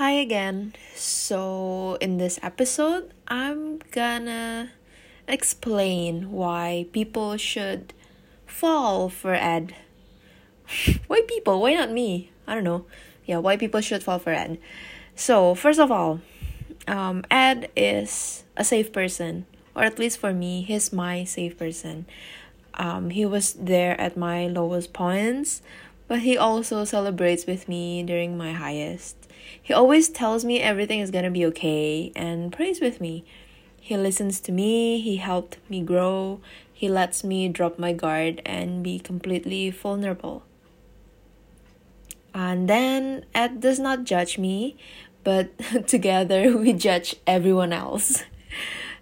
Hi again. So, in this episode, I'm gonna explain why people should fall for Ed. why people? Why not me? I don't know. Yeah, why people should fall for Ed. So, first of all, um, Ed is a safe person, or at least for me, he's my safe person. Um, he was there at my lowest points, but he also celebrates with me during my highest. He always tells me everything is gonna be okay and prays with me. He listens to me, he helped me grow, he lets me drop my guard and be completely vulnerable. And then Ed does not judge me, but together we judge everyone else.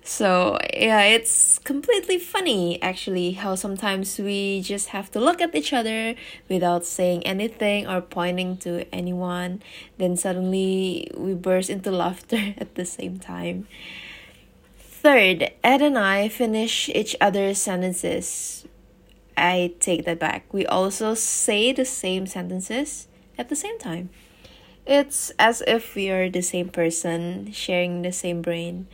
So, yeah, it's completely funny actually how sometimes we just have to look at each other without saying anything or pointing to anyone. Then suddenly we burst into laughter at the same time. Third, Ed and I finish each other's sentences. I take that back. We also say the same sentences at the same time. It's as if we are the same person sharing the same brain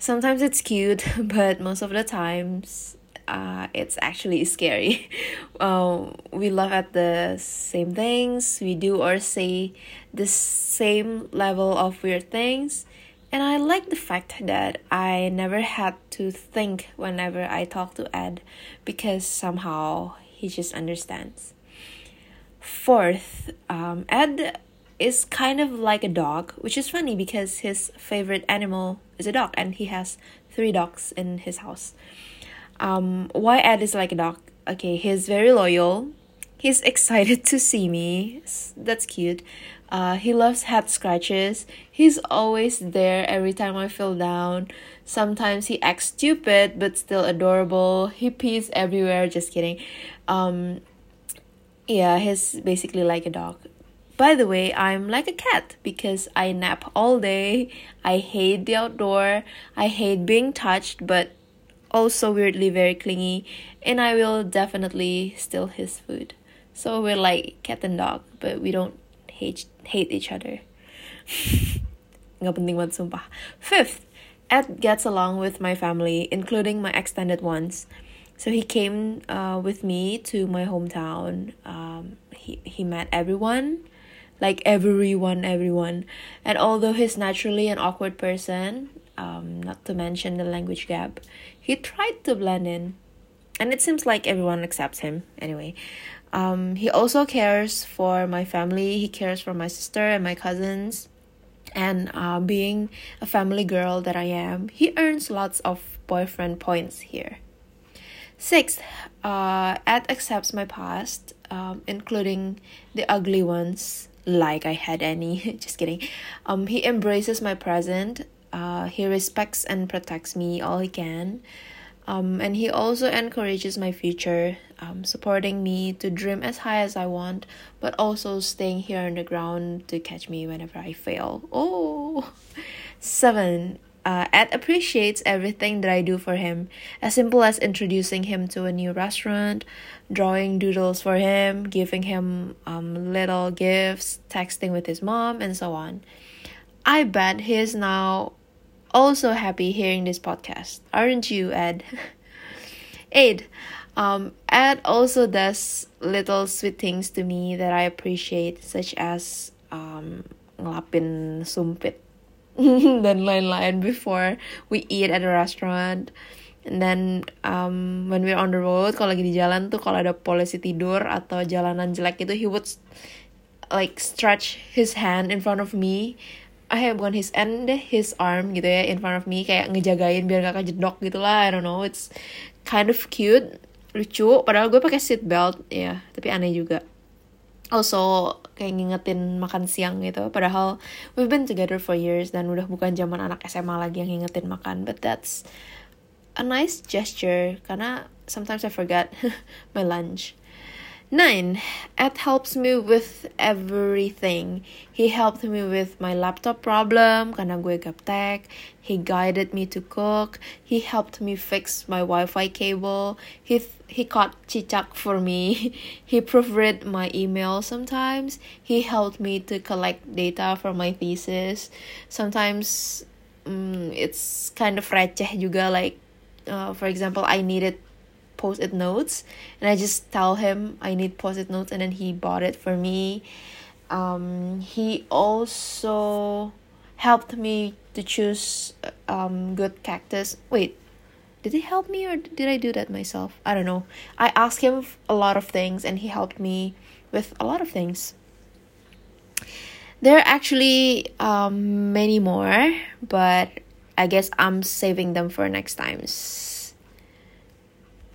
sometimes it's cute, but most of the times uh, it's actually scary. Um, we laugh at the same things, we do or say the same level of weird things. And I like the fact that I never had to think whenever I talk to Ed because somehow he just understands. Fourth, um, Ed is kind of like a dog, which is funny because his favorite animal is a dog and he has three dogs in his house. Um, why Ed is like a dog? Okay, he's very loyal. He's excited to see me. That's cute. Uh, he loves head scratches. He's always there every time I feel down. Sometimes he acts stupid but still adorable. He pees everywhere. Just kidding. Um, yeah, he's basically like a dog. By the way, I'm like a cat because I nap all day. I hate the outdoor. I hate being touched, but also weirdly very clingy. And I will definitely steal his food. So we're like cat and dog, but we don't hate hate each other. Penting sumpah. Fifth, Ed gets along with my family, including my extended ones. So he came uh, with me to my hometown. Um, he, he met everyone like everyone everyone. And although he's naturally an awkward person um not to mention the language gap he tried to blend in. And it seems like everyone accepts him anyway. Um he also cares for my family. He cares for my sister and my cousins. And uh, being a family girl that i am he earns lots of boyfriend points here. Sixth, uh, Ed accepts my past, um, including the ugly ones like I had any. Just kidding. Um, he embraces my present. Uh, he respects and protects me all he can. Um, and he also encourages my future, um, supporting me to dream as high as I want, but also staying here on the ground to catch me whenever I fail. Oh, seven uh, Ed appreciates everything that I do for him, as simple as introducing him to a new restaurant, drawing doodles for him, giving him um, little gifts, texting with his mom, and so on. I bet he is now also happy hearing this podcast. Aren't you, Ed? Eight. Um, Ed also does little sweet things to me that I appreciate, such as um, ngelapin sumpit dan lain-lain before we eat at a restaurant. And then um, when we're on the road kalau lagi di jalan tuh kalau ada polisi tidur atau jalanan jelek itu he would like stretch his hand in front of me. I have bukan his deh his arm gitu ya in front of me. Kayak ngejagain biar gak kejedok gitu lah I don't know. It's kind of cute lucu. Padahal gue pakai seat belt ya tapi aneh juga also kayak ngingetin makan siang gitu. Padahal we've been together for years dan udah bukan zaman anak SMA lagi yang ngingetin makan. But that's a nice gesture. Karena sometimes I forget my lunch Nine, Ed helps me with everything. He helped me with my laptop problem karena gue gaptek. He guided me to cook. He helped me fix my Wi-Fi cable. He he caught cicak for me. he proofread my email sometimes. He helped me to collect data for my thesis. Sometimes um, it's kind of receh juga like uh, for example I needed post-it notes and I just tell him I need post-it notes and then he bought it for me. Um, he also helped me to choose um good cactus. Wait, did he help me or did I do that myself? I don't know. I asked him a lot of things and he helped me with a lot of things. There are actually um, many more, but I guess I'm saving them for next time.